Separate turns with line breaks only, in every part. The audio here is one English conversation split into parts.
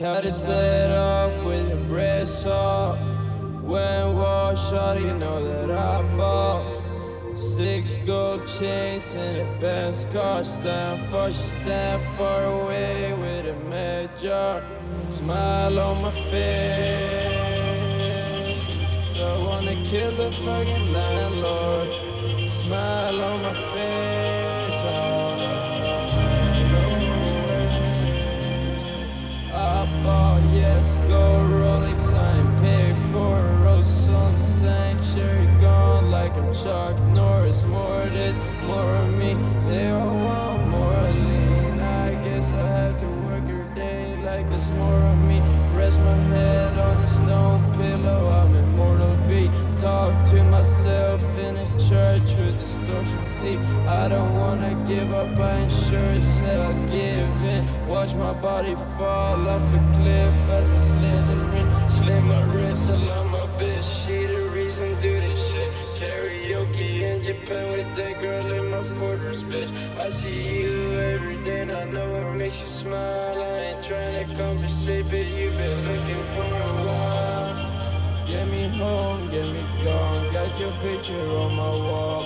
Cut it set off with your breast off. When wall shot, you know that I bought. Six gold chains and a Benz car. Stand for, she stand far away with a major smile on my face. I wanna kill the fucking give up. I ain't sure I give in. Watch my body fall off a cliff as I slithering. Slit my wrist, love my bitch. She the reason do this shit. Karaoke in Japan with that girl in my fortress, bitch. I see you every day, and I know it makes you smile. I ain't trying to conversate, but you've been looking for a while. Get me home, get me gone. Got your picture on my wall,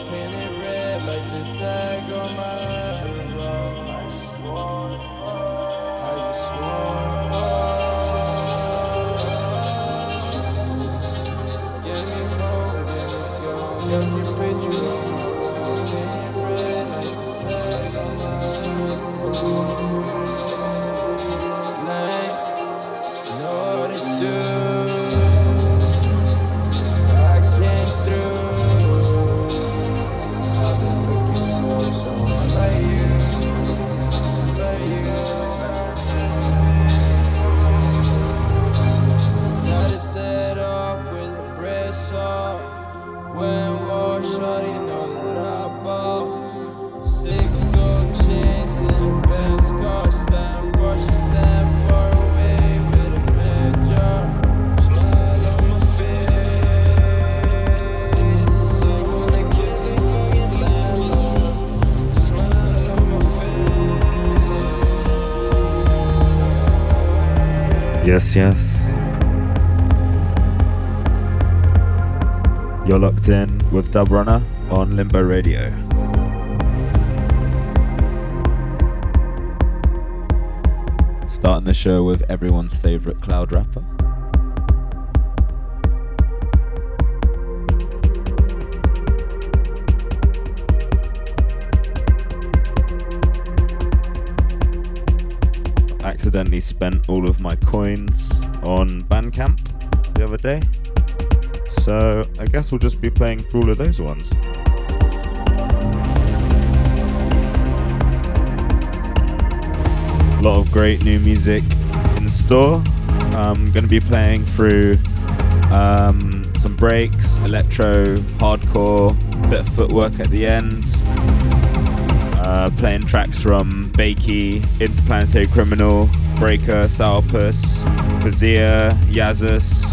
Yes, yes. You're locked in with Dubrunner on Limbo Radio. Starting the show with everyone's favorite cloud rapper. Accidentally spent all of my Bandcamp the other day. So I guess we'll just be playing through all of those ones. A lot of great new music in store. I'm going to be playing through um, some breaks, electro, hardcore, bit of footwork at the end. Uh, playing tracks from Bakey, Interplanetary Criminal, Breaka, Sourpuss, Fauzia, Yazzus,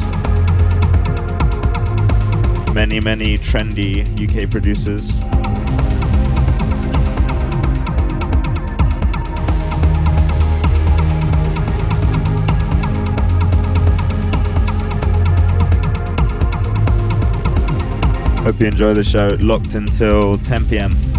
many, many trendy UK producers. Hope you enjoy the show. Locked until 10 pm.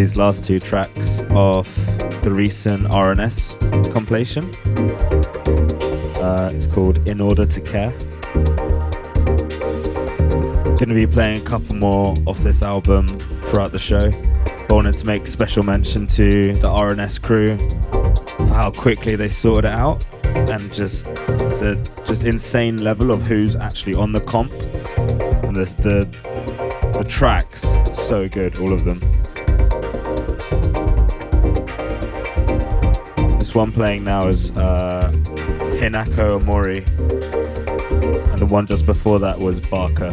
These last two tracks of the recent RNS compilation. Uh, it's called In Order to Care. To be playing a couple more of this album throughout the show. I wanted to make special mention to the RNS crew for how quickly they sorted it out and just the just insane level of who's actually on the comp and the, the tracks so good all of them this one playing now is uh, Hinako Omori and the one just before that was Barker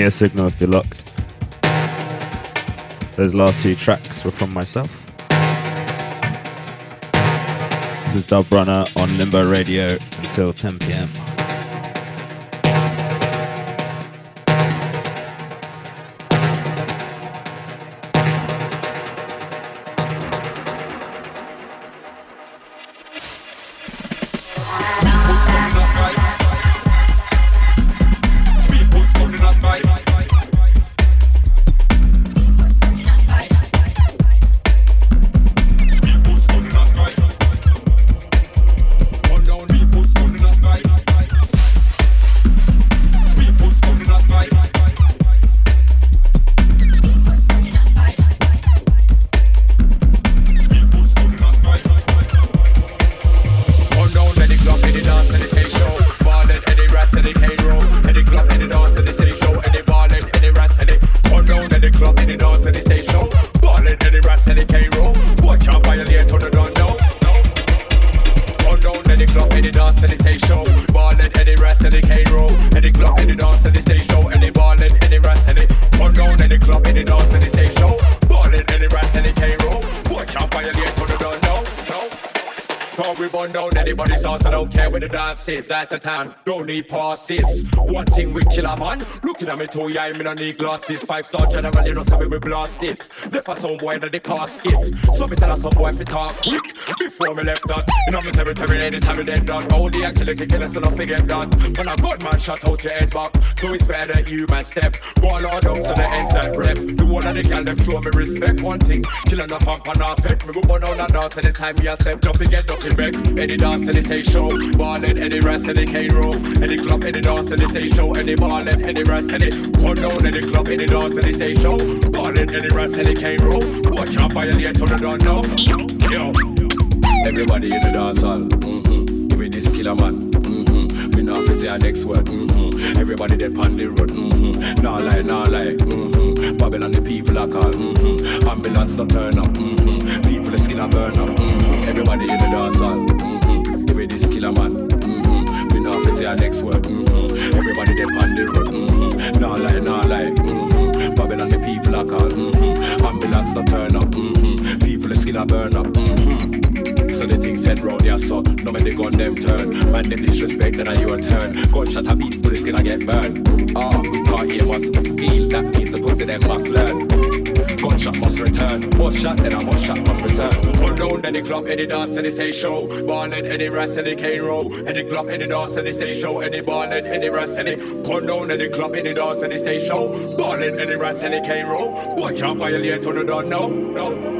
me a signal if you're locked. Those last two tracks were from myself. This is Dubrunner on Limbo Radio until 10 pm.
At me two eye, me no need glasses. Five star general, you know, so we blast it. Left for some boy in the casket. So me tell us some boy if it talk quick. Before me left that, you know me cemetery anytime we dead done. Oh, the kill it, kill us, so don't forget that. When a good man shot out your head back, so it's better that you man step. Ball all down so the ends that rep. The one of the girl them show me respect. One thing, killing a pump and a pet. Me go burn down that dance anytime we a step. Don't forget, don't back. Any dance any say show. Ballin', any rest, any cane roll. Any club, any dance, any say show. Any ballin', any rest, any put down, any club, any dance, any say show. Ballin', any rest, any cane roll. Boy can't violate to the done no. Yo, everybody in the dance hall. Mm-hmm. Give it this killer man. Mm-hmm. Me not fi say a next word. Mm-hmm. Everybody dead on the road. Mm-hmm. Nah lie, nah lie. Mm-hmm. Babylon the people are call. Mm-hmm. Ambulance not turn up. Mm-hmm. People the skin a burn up. Mm-hmm. Everybody in the dance hall. Mm-hmm. Give it this killer man. Mm-hmm. Me not fi say a next word. Mm-hmm. Everybody dead on the road. Mm-hmm. Nah lie, nah lie. Mm-hmm. Babylon the people are call. Mm-hmm. Ambulance not turn up. Mm-hmm. People the skin a burn up. Mm-hmm. So the thing said round ya so No make the gun them turn. Man them disrespect then I your turn. Gunshot a beat but it's gonna get burned. Ah, can't hear must feel That means the pussy them must learn. Gunshot must return. Must shot then I must shot must return. Pull down any club, any dance, any say show. Ballin', any rest, any cane roll Any club, any dance, any say show. Any ballin', any rest, any Pull down any club, any dance, any say show. Ballin', any rest, any cane roll Boy can't violate to the done, no, no,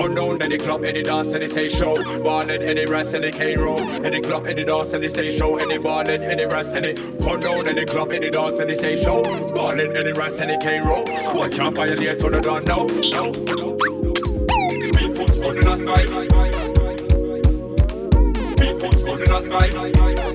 Put down any club, any dance, any say show. Ballin', any rest, any cane roll. Any club, any dance, any say show. Any ballin', any rest, any. Put down any club, any dance, any say show. Ballin', any rest, any cane roll. Boy can't violate to the dawn, no, no. People's in the sky. People's foot in the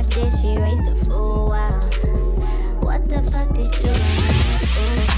Mama did, she raised a fool. Wow, what the fuck did you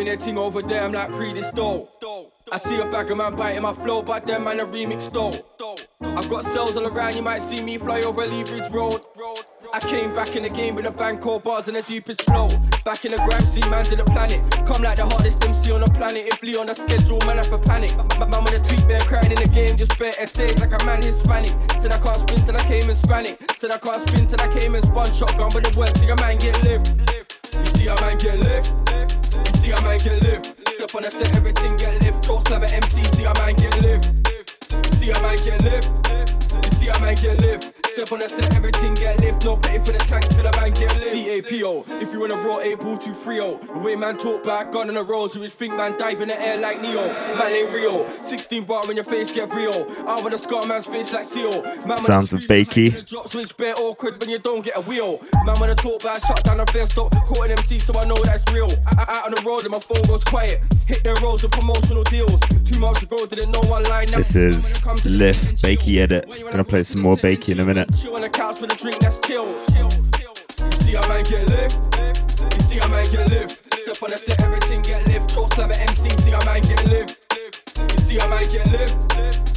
doing their thing over there, I'm like pre this though. I see a bag of man biting my flow, but them man a remix though. I got cells all around, you might see me fly over Lee Bridge Road. I came back in the game with a bang, cold bars and the deepest flow. Back in the gram, see man to the planet. Come like the hardest MC on the planet. If Lee on the schedule, man, I for panic. My man with a tweet, bear crying in the game, just bear essays like a man Hispanic. Said I can't spin till I came in Spanish. Said I can't spin till I came in spun shotgun, but the worst, see a man get live. You see a man get live. See a man get lift. Step on the set, everything get lift. Talk slab at MC, see a man get lift. See a man get lift. See a man get lift. Step on the set, everything get lift. No pay for the tanks, till the man get lift. CAPO, if you wanna raw 8 ball 230. The way man talk back, gun on the rolls, you would think man dive in the air like Neo. Man ain't real. 16 bar when your face get real. I want a scar man's face like Seal. Man
Sounds of Bakey.
Drops when it's bare awkward when you don't get a wheel. Man wanna talk back, shut down the fair stop. Caught an MC, so I know that's real. I, I, out on the road and my phone goes quiet. Hit their rolls with promotional deals. Two months ago, didn't know one line.
This is Liff Bakey Edit. Gonna play some more Bakey in a minute.
Chill on the couch with a drink that's chill. You see a man get lift. You see a man get lift. Step on the set, everything get lift. Choke slam at MC. See a man get lift. You see a man get lift.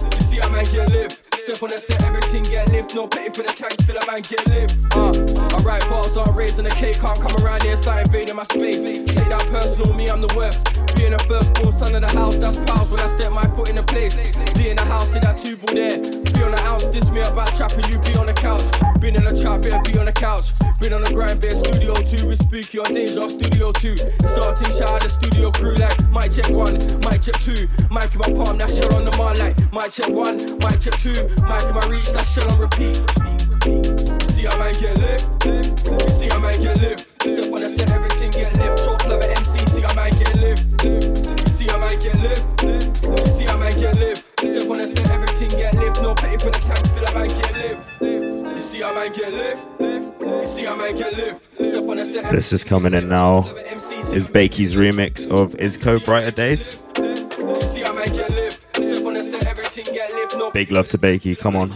You see a man get lift. Step on the set, everything get lift. No pay for the tanks, still a man get lift. Uh, I write bars on raising the cake, can't come around here, start invading my space. Take that personal, me, I'm the worst. Being the first son of the house, that's pals when I step my foot in the place. Be in the house, see that two ball there. Feel the ounce, diss me about trapping, you be on the couch. Been in the trap, better be on the couch. Been on the grind, better studio two with spooky on off studio two. Starting shout out the studio crew like mic check one, mic check two. Mic in my palm, that shit on the mark like mic check one, mic check two. Mike in my reach, that shit on repeat. See how man get lift. See how man get lift. Step on the set, everything get lift. Short love MC, lift. You see how man get lift. You see how man get lift. Step on the set, everything get lift. No pay for the tank, still a man get lift. You see how man get lift. You see how man get lift. Step on the set.
This is coming in now. Is Bakey's remix of Izco Brighter Days. Big love to Bakey, come on.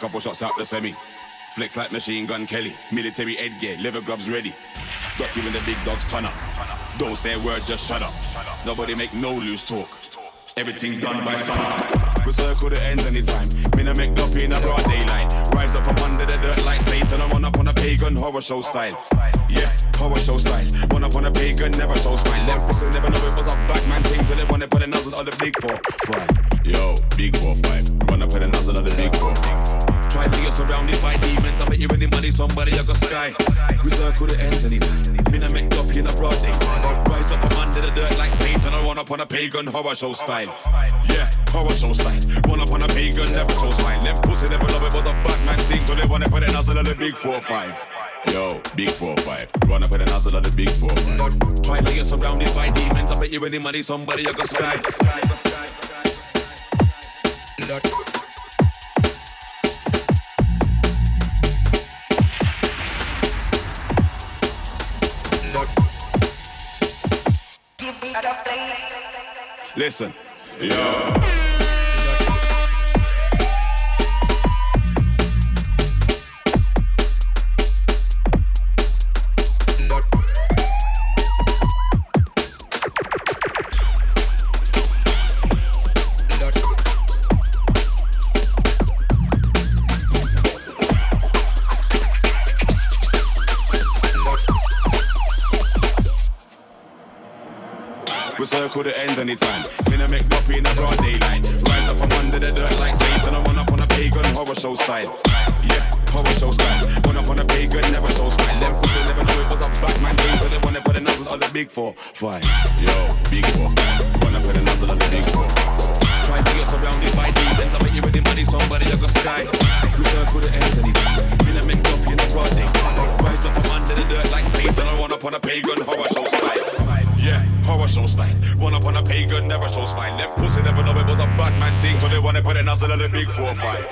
Couple shots out the semi. Flex like machine gun Kelly. Military headgear, leather gloves ready. Got you in the big dog's ton up. Don't say a word, just shut up. Nobody make no loose talk. Everything done by sun. We circle the end anytime. Me no make up in a broad daylight. Rise up from under the dirt like Satan. I run up on a pagan horror show style. Yeah, horror show style. Run up on a pagan, never show smile. Left person never know it was a Batman thing till they wanna put a nozzle on the big four five. Yo, big four five. Run up with a nozzle on the big four five. To get surrounded by demons. I bet you any money, somebody I got sky. We circle the ends anytime. Me no make up in a broad day. Rise up from under the dirt like Satan. I run up on a pagan horror show style. Yeah, horror show style. Run up on a pagan, never show smile. Them pussy never love it was a Batman thing. So they wanna put a nozzle on the big four five. Yo, big four five. Run up with a nozzle on the big four five. Try to get surrounded by demons. I bet you any money, somebody I got sky. Listen. A pagan, never show style. Them pussy never know it was a Batman thing. But they wanna put a nozzle on the big four five. Yo, big four. Wanna put a nozzle on the big four. Try to get surrounded by demons. I bet you with the money, somebody you got sky. We circle the anytime. Me no make up in a broad day. Rise up from under the dirt like Satan. I run up on a pagan horror show style. Yeah, horror show style. Run up on a pagan, never show smile. Them pussy never know it was a Batman thing. Cause they wanna put a nozzle on the big four five.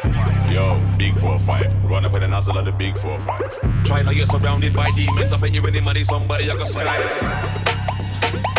Yo, big four five. Run up with a nozzle on the big four five. Try not get surrounded by demons. I bet you any money, somebody
I got
sky.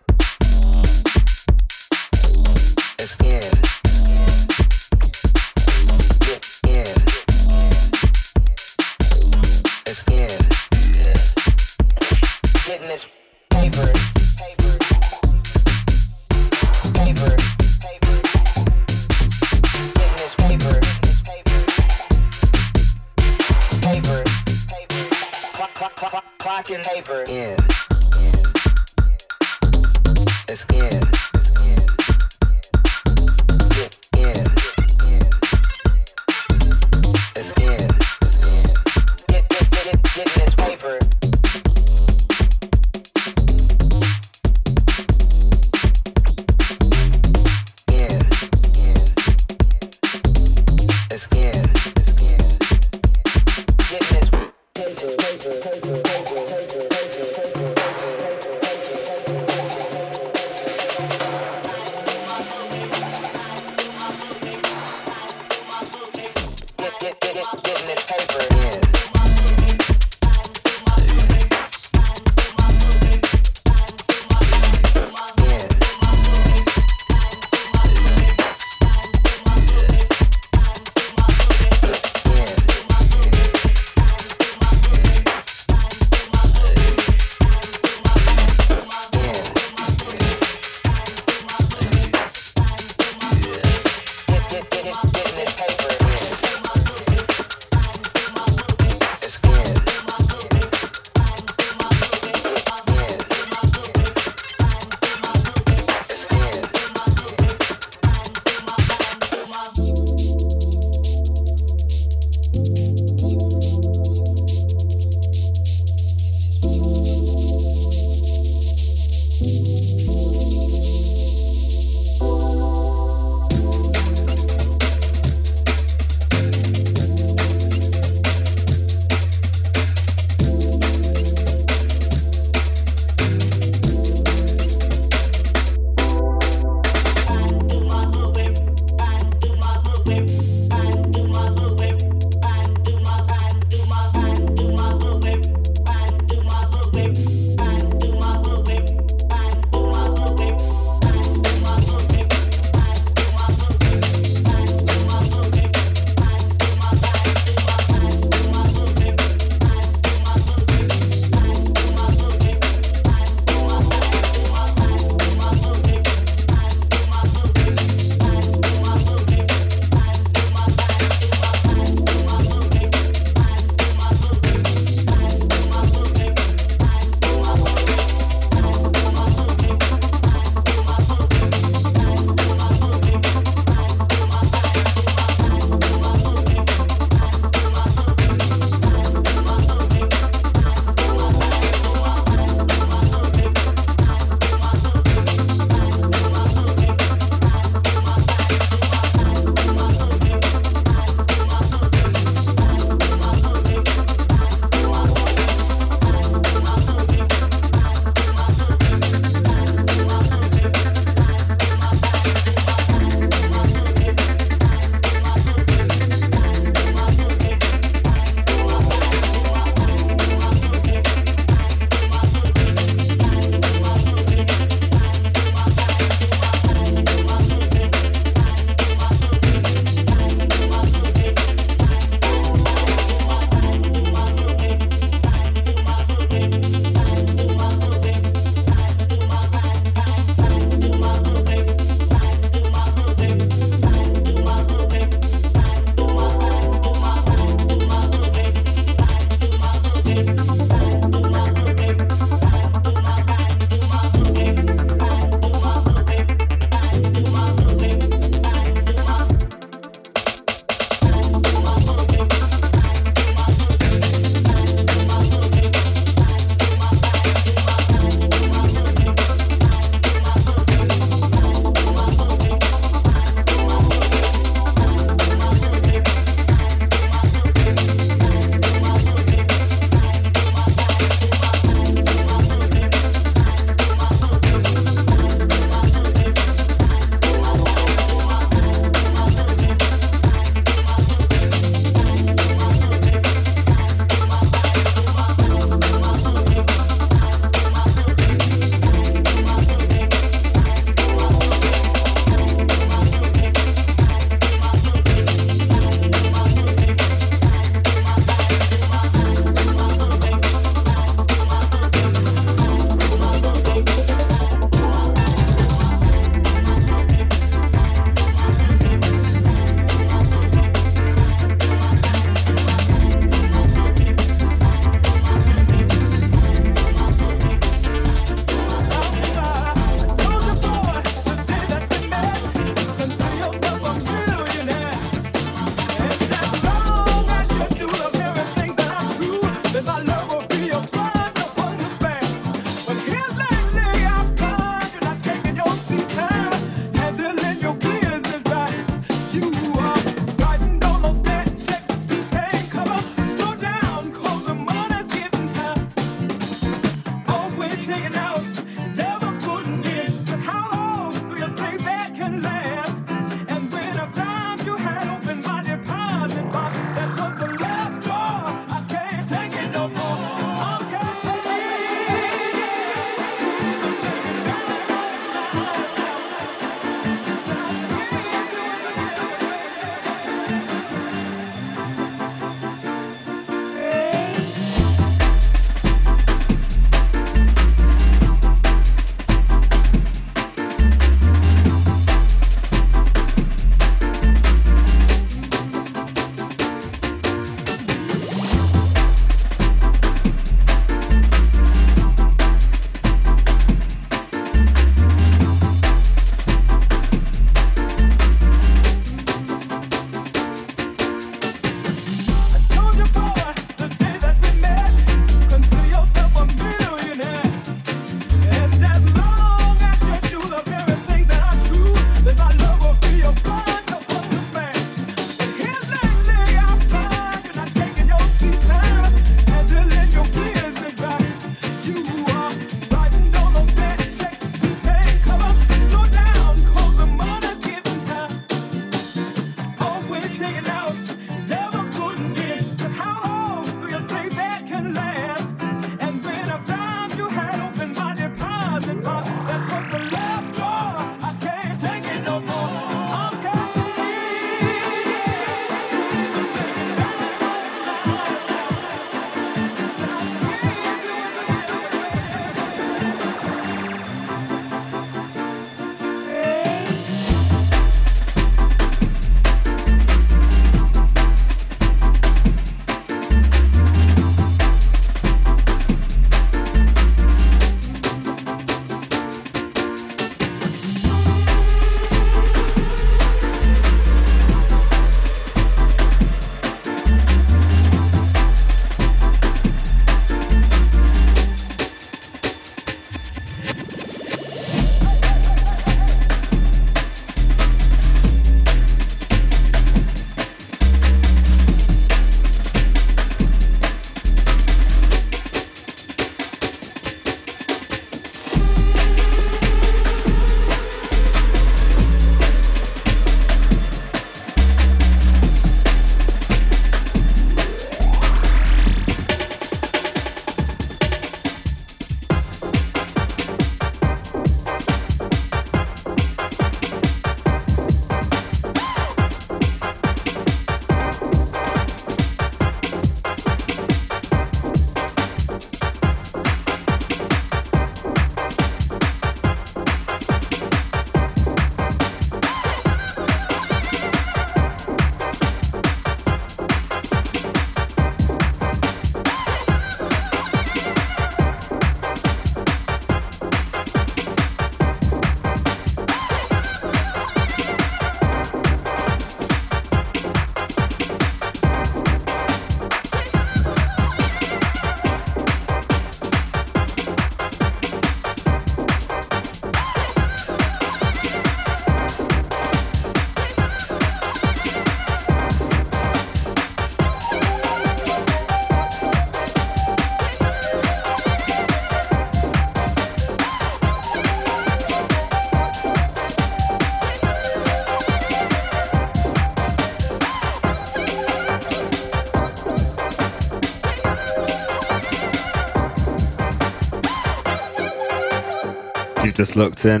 Just looked in.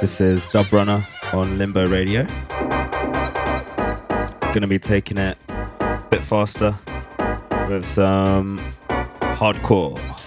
This is Dubrunner on Limbo Radio. Gonna be taking it a bit faster with some hardcore.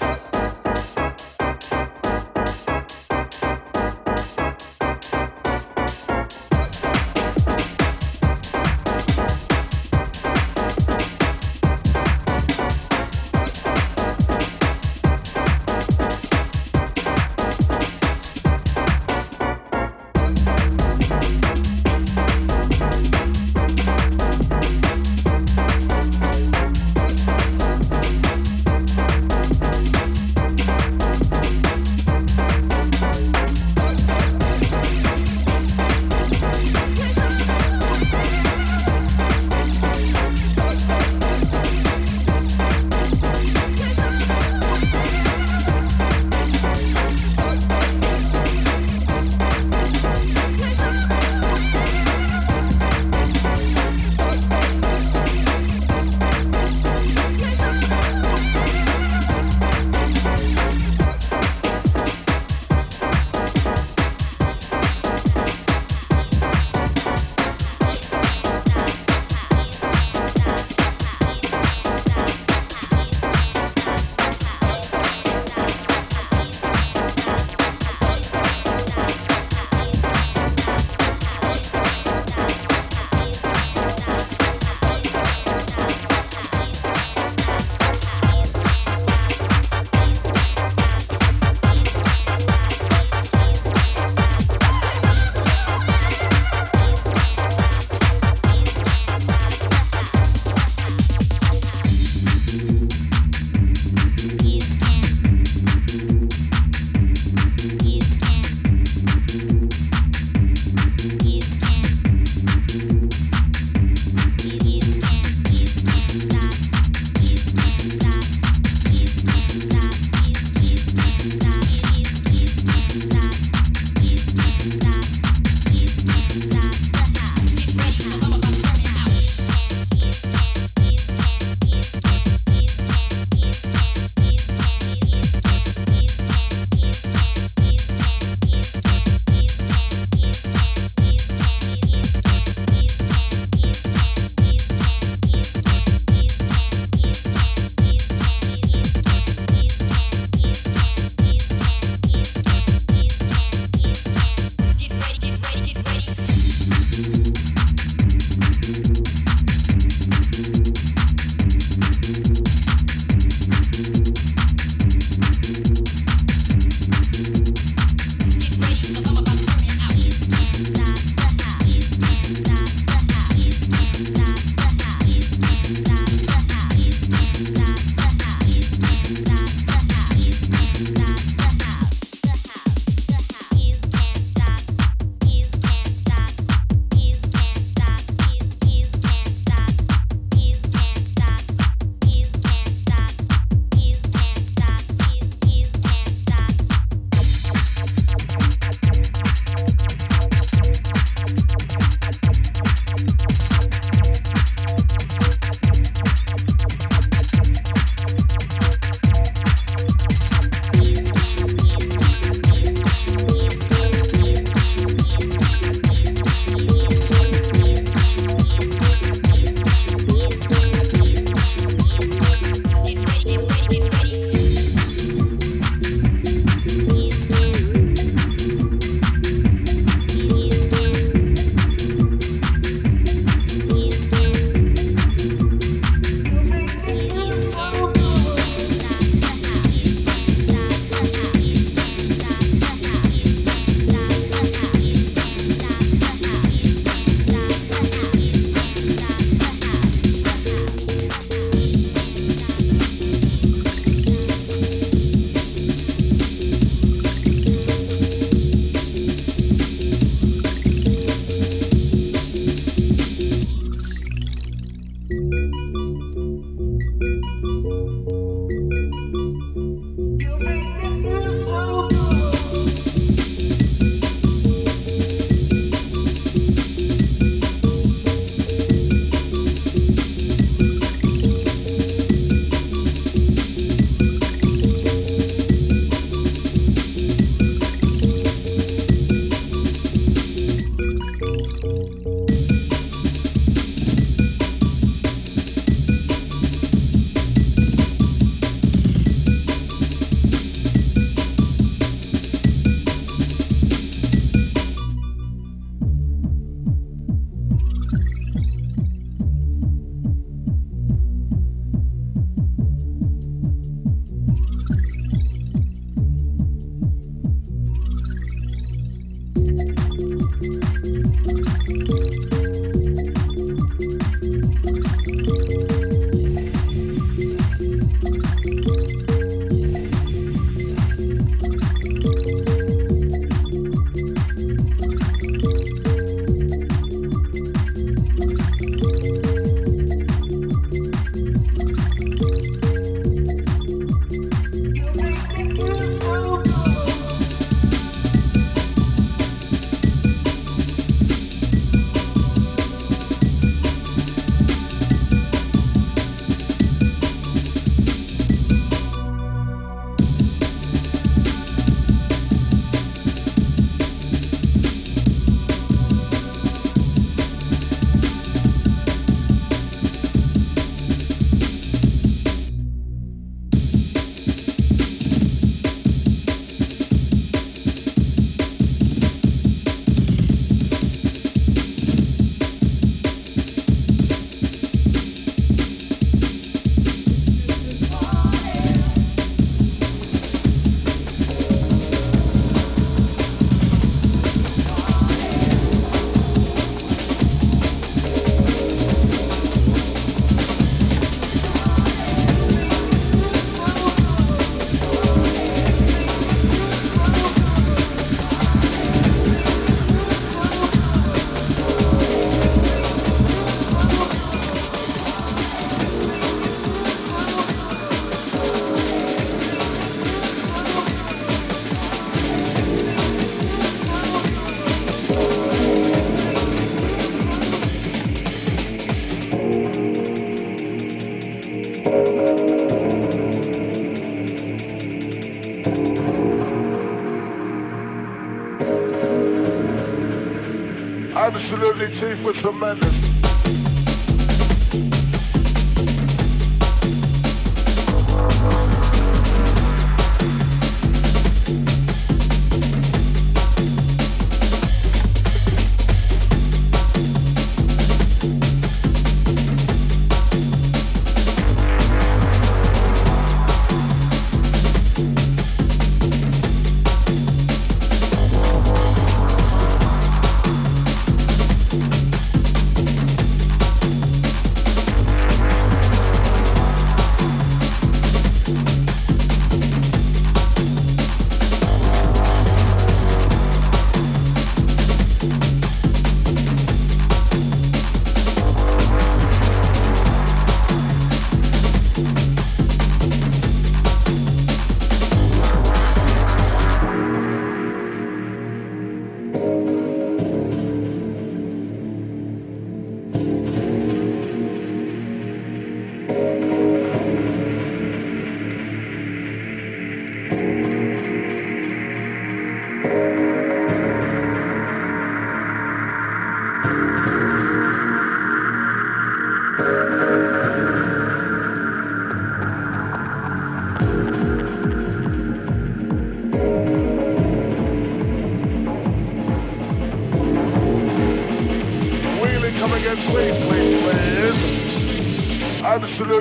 Chief for tremendous.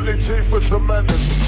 For tremendous. Wheeling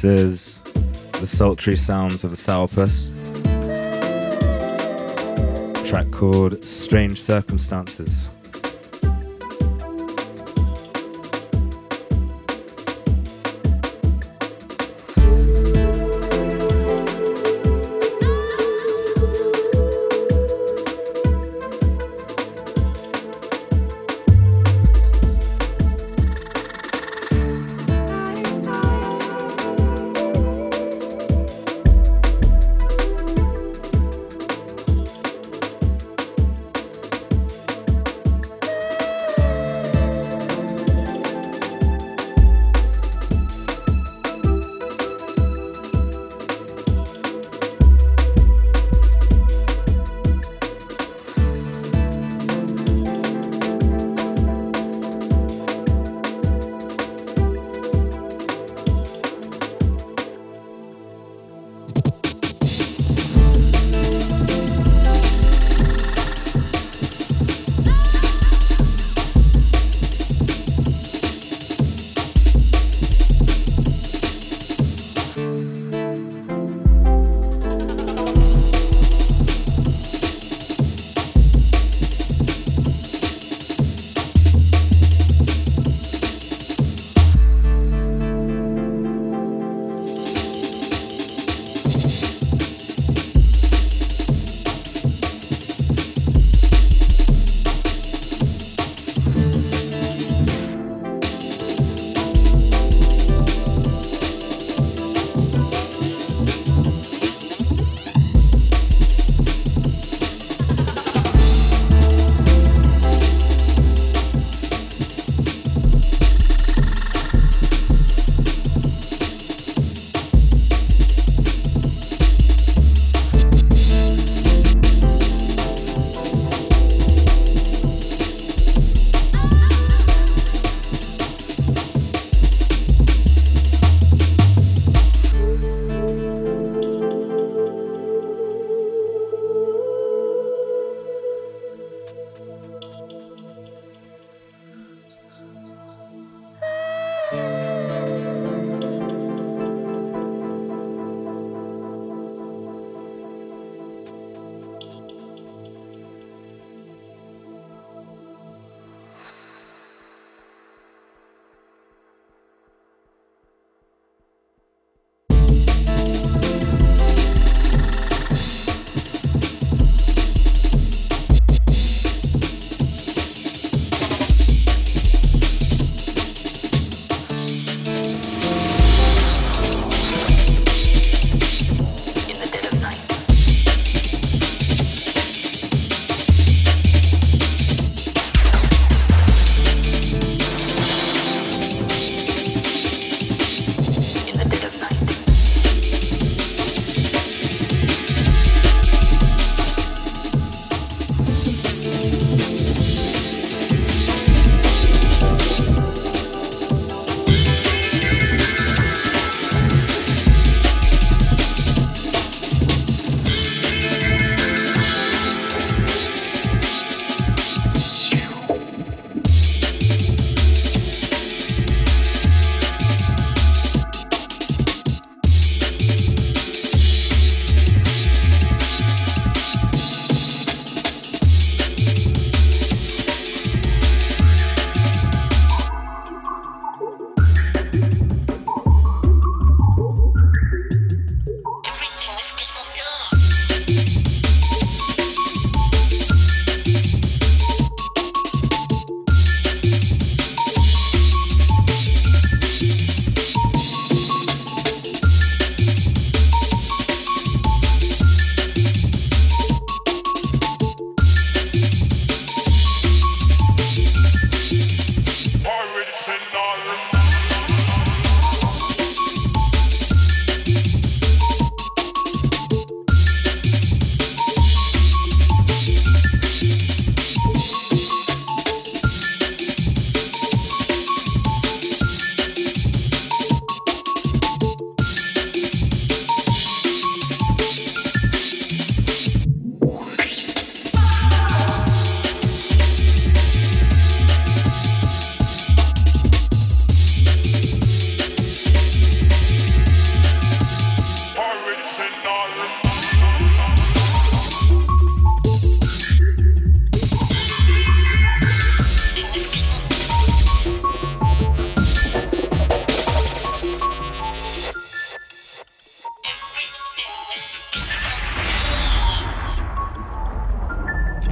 This is the sultry sounds of the sourpuss. Track called Strange Circumstances.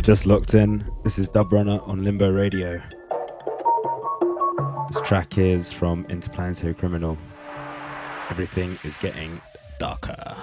Just locked in, this is Dubrunner on Limbo Radio. This track is from Interplanetary Criminal. Everything is getting darker.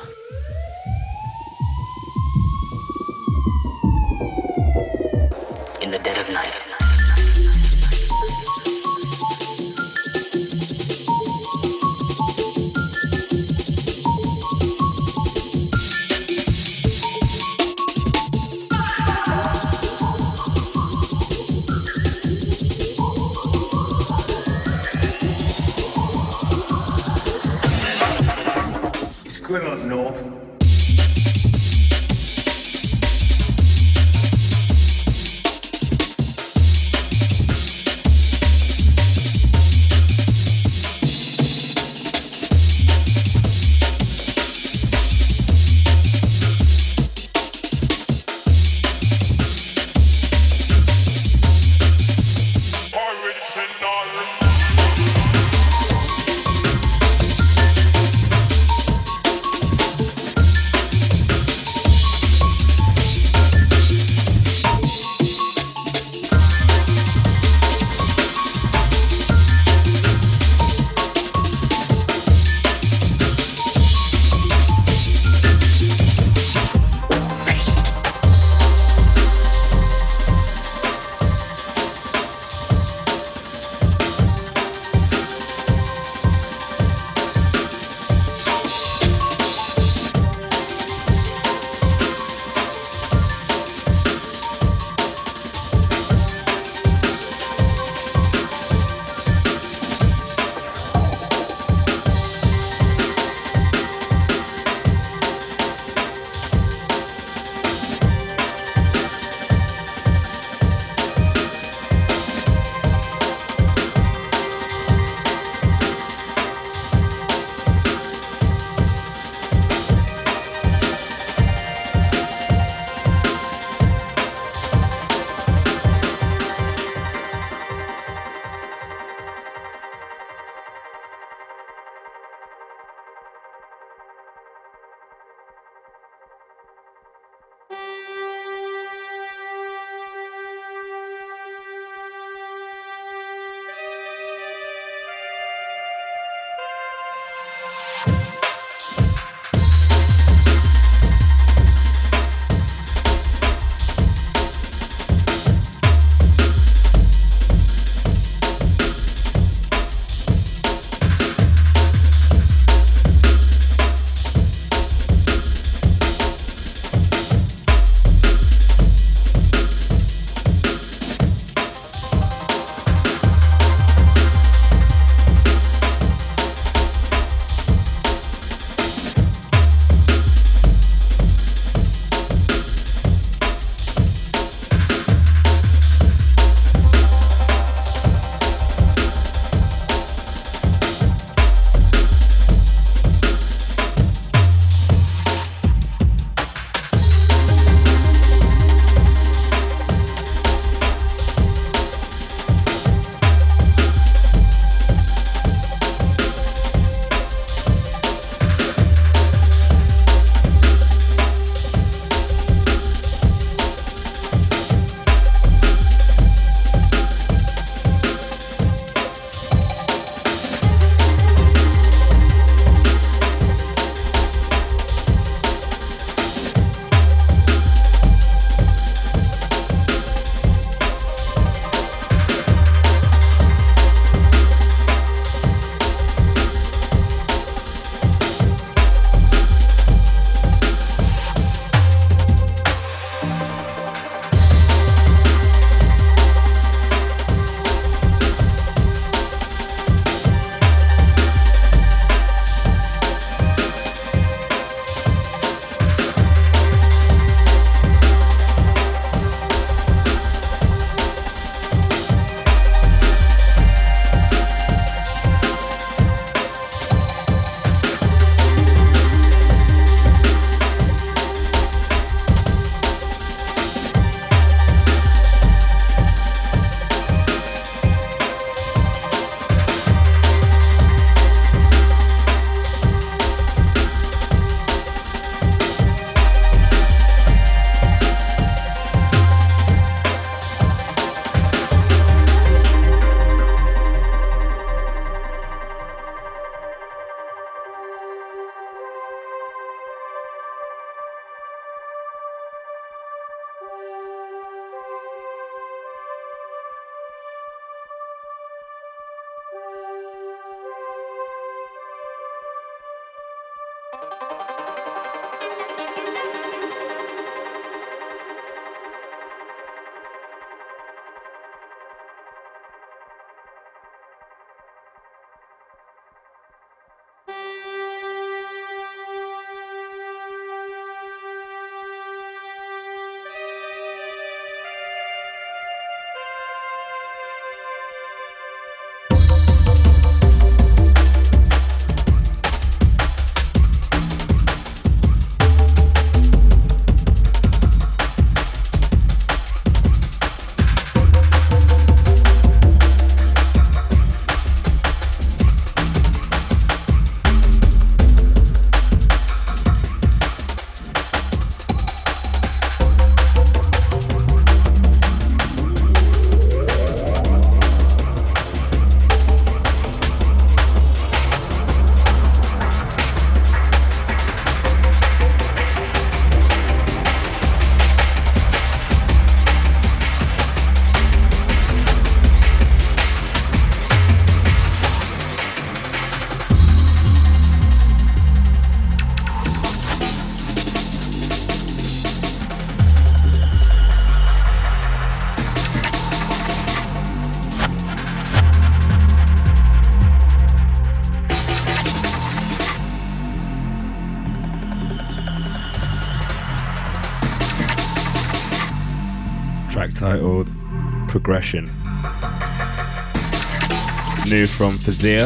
New from Fauzia,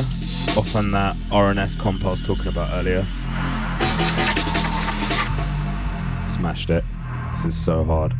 off on that RNS comp I was talking about earlier. Smashed it. This is so hard.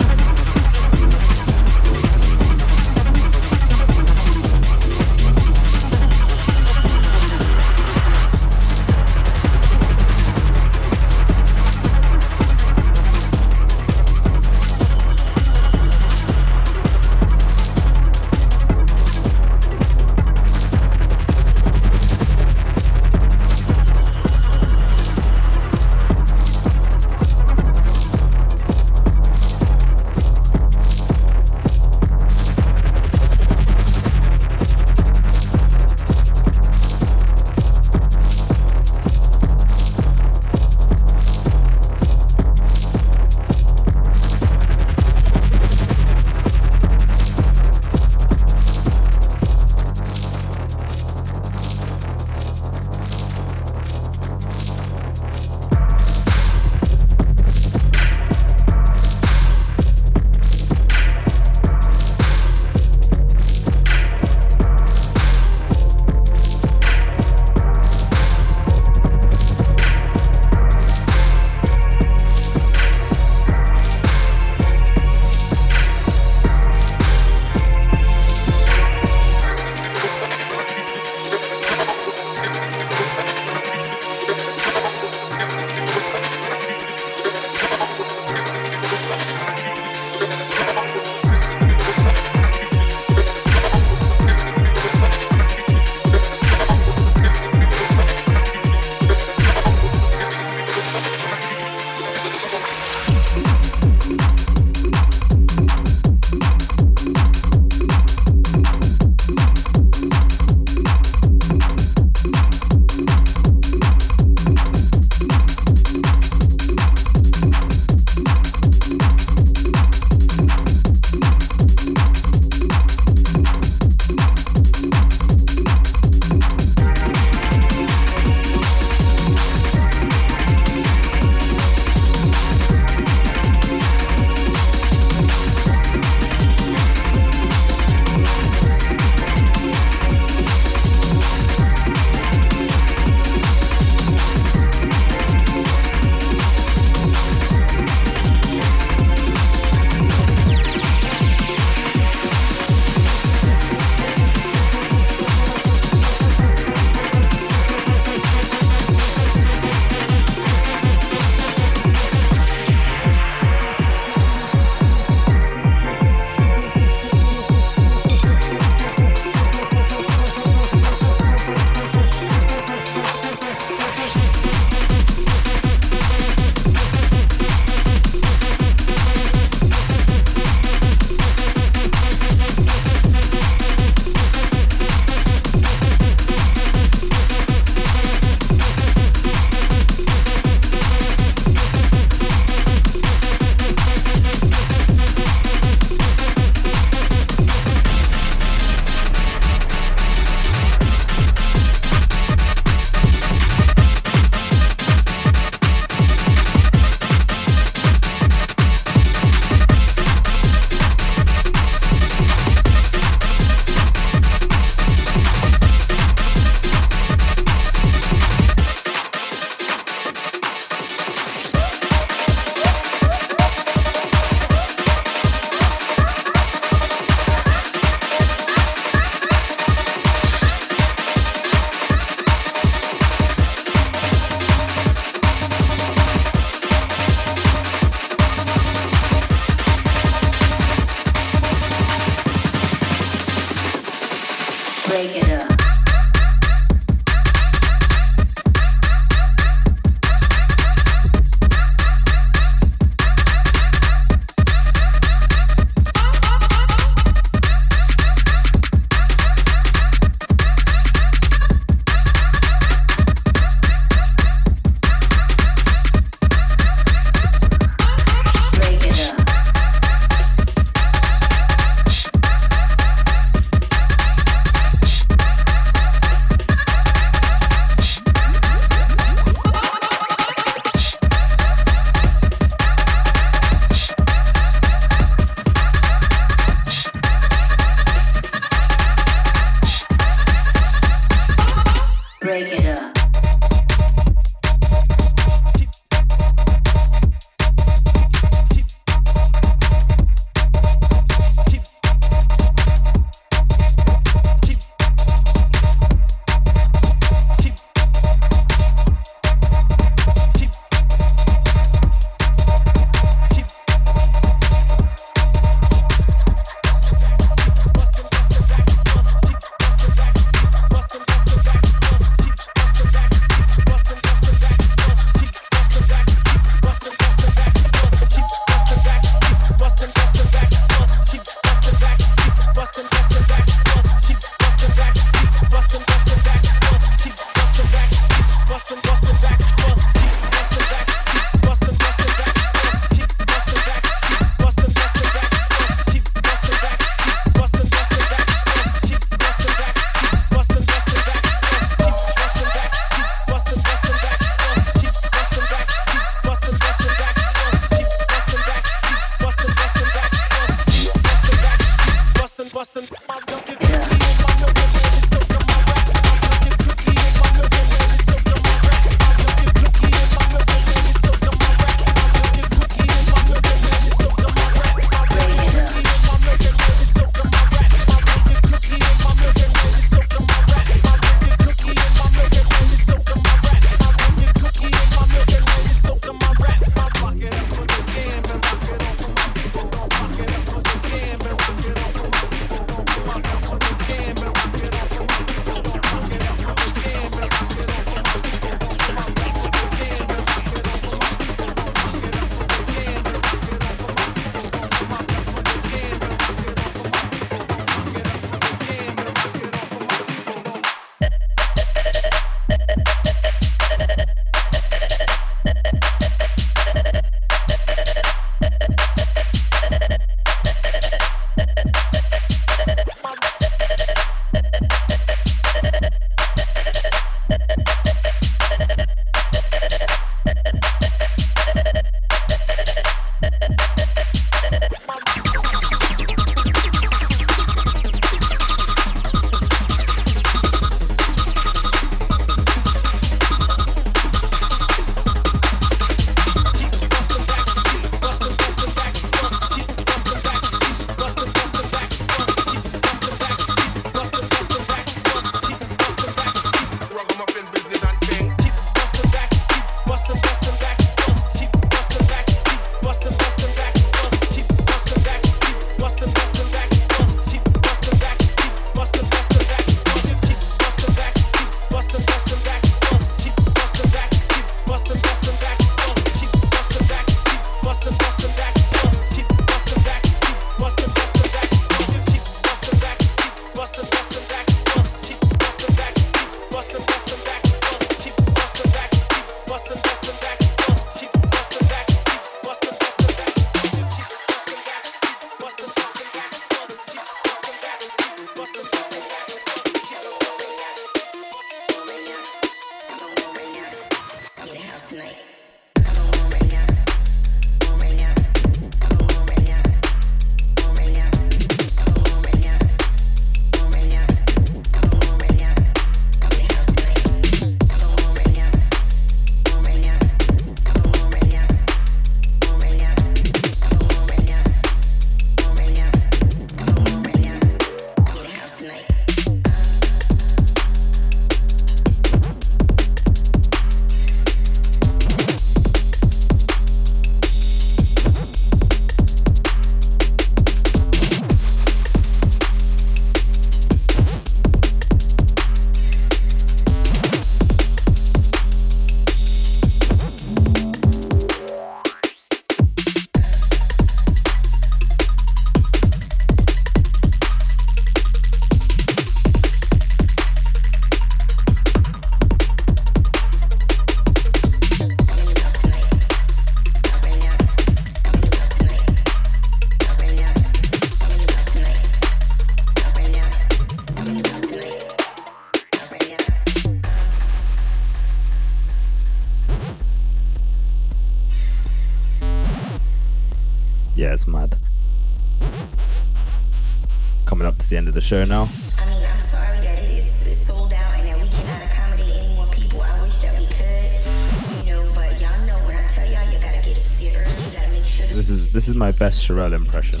Up
to the end of the show now.
I mean, I'm sorry that it is sold out and that we cannot accommodate any more people. I wish that we could, you know, but y'all know when I tell y'all, you gotta get there early. You gotta make sure
This is this is my best Sherelle impression.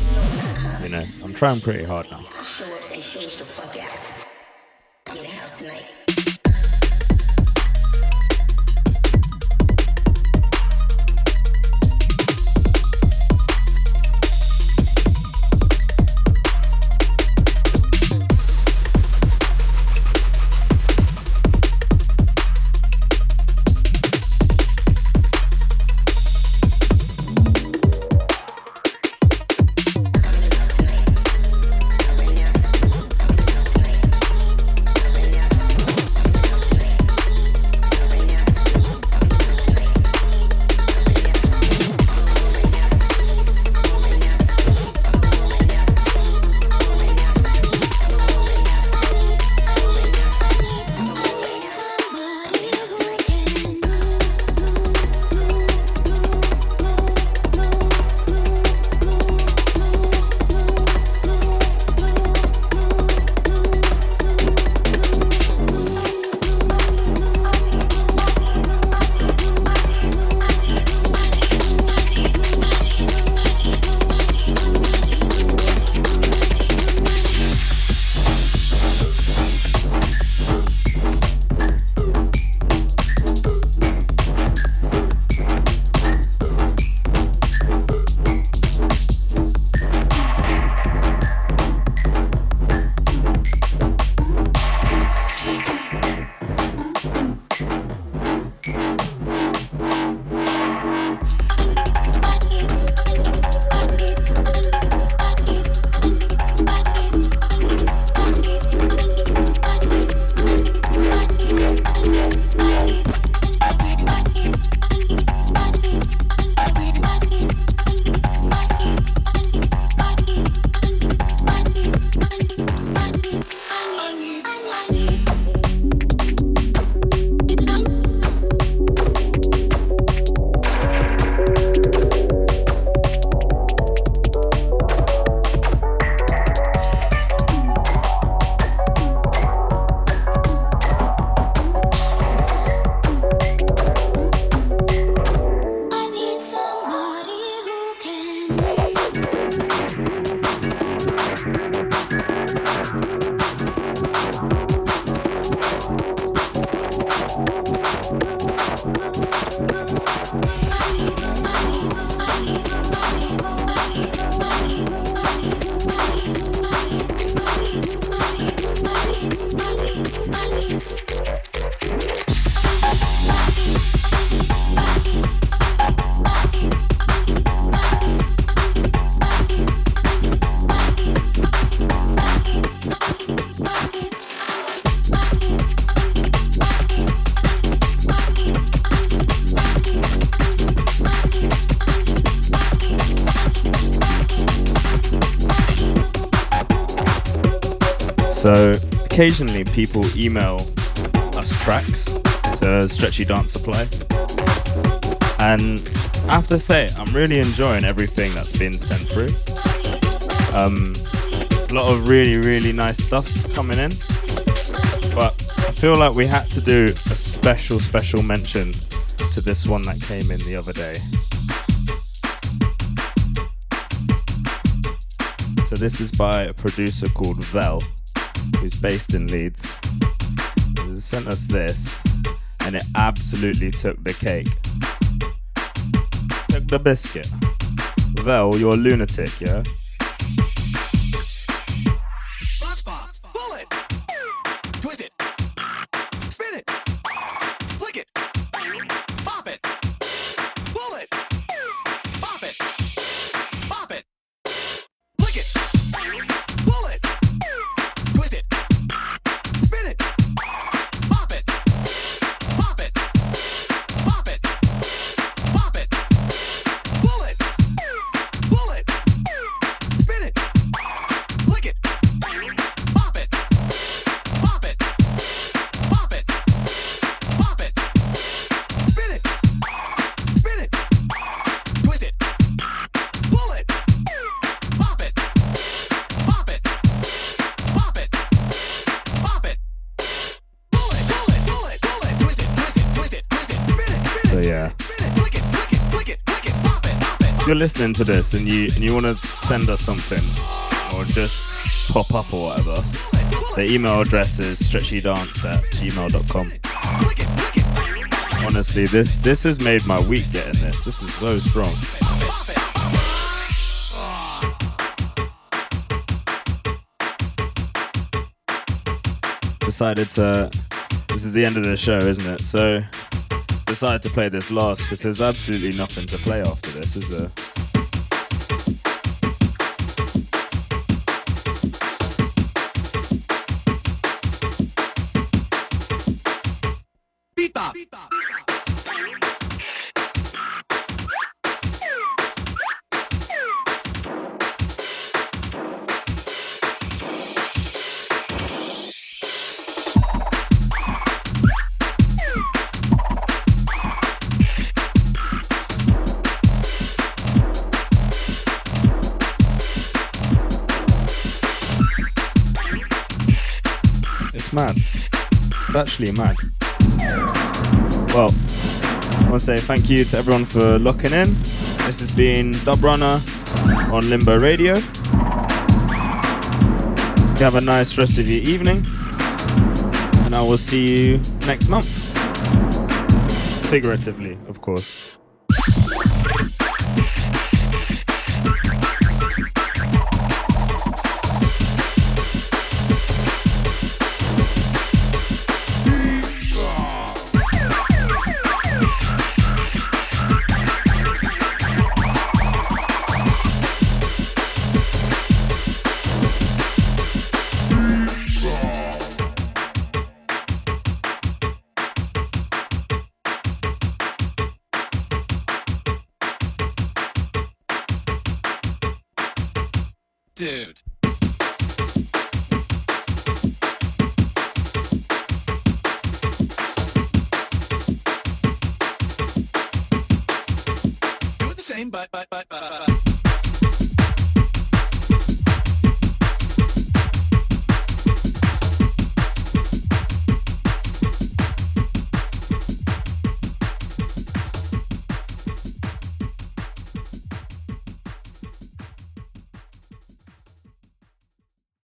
You know, I'm trying pretty hard now. Occasionally people email us tracks to Stretchy Dance Supply. And I have to say, I'm really enjoying everything that's been sent through. Um, a lot of really, really nice stuff coming in. But I feel like we had to do a special, special mention to this one that came in the other day. So this is by a producer called Vel, who's based in Leeds. Sent us this, and it absolutely took the cake. Took the biscuit. Vel, you're a lunatic, yeah? You're listening to this and you and you want to send us something or just pop up or whatever, the email address is stretchydance at gmail.com. Honestly, this this has made my week getting this. This is so strong. Decided to. This is the end of the show, isn't it? So, decided to play this last because there's absolutely nothing to play after this, is there? Actually mad. Well, I want to say thank you to everyone for locking in. This has been Dubrunner on Limbo Radio. Have a nice rest of your evening, and I will see you next month. Figuratively, of course.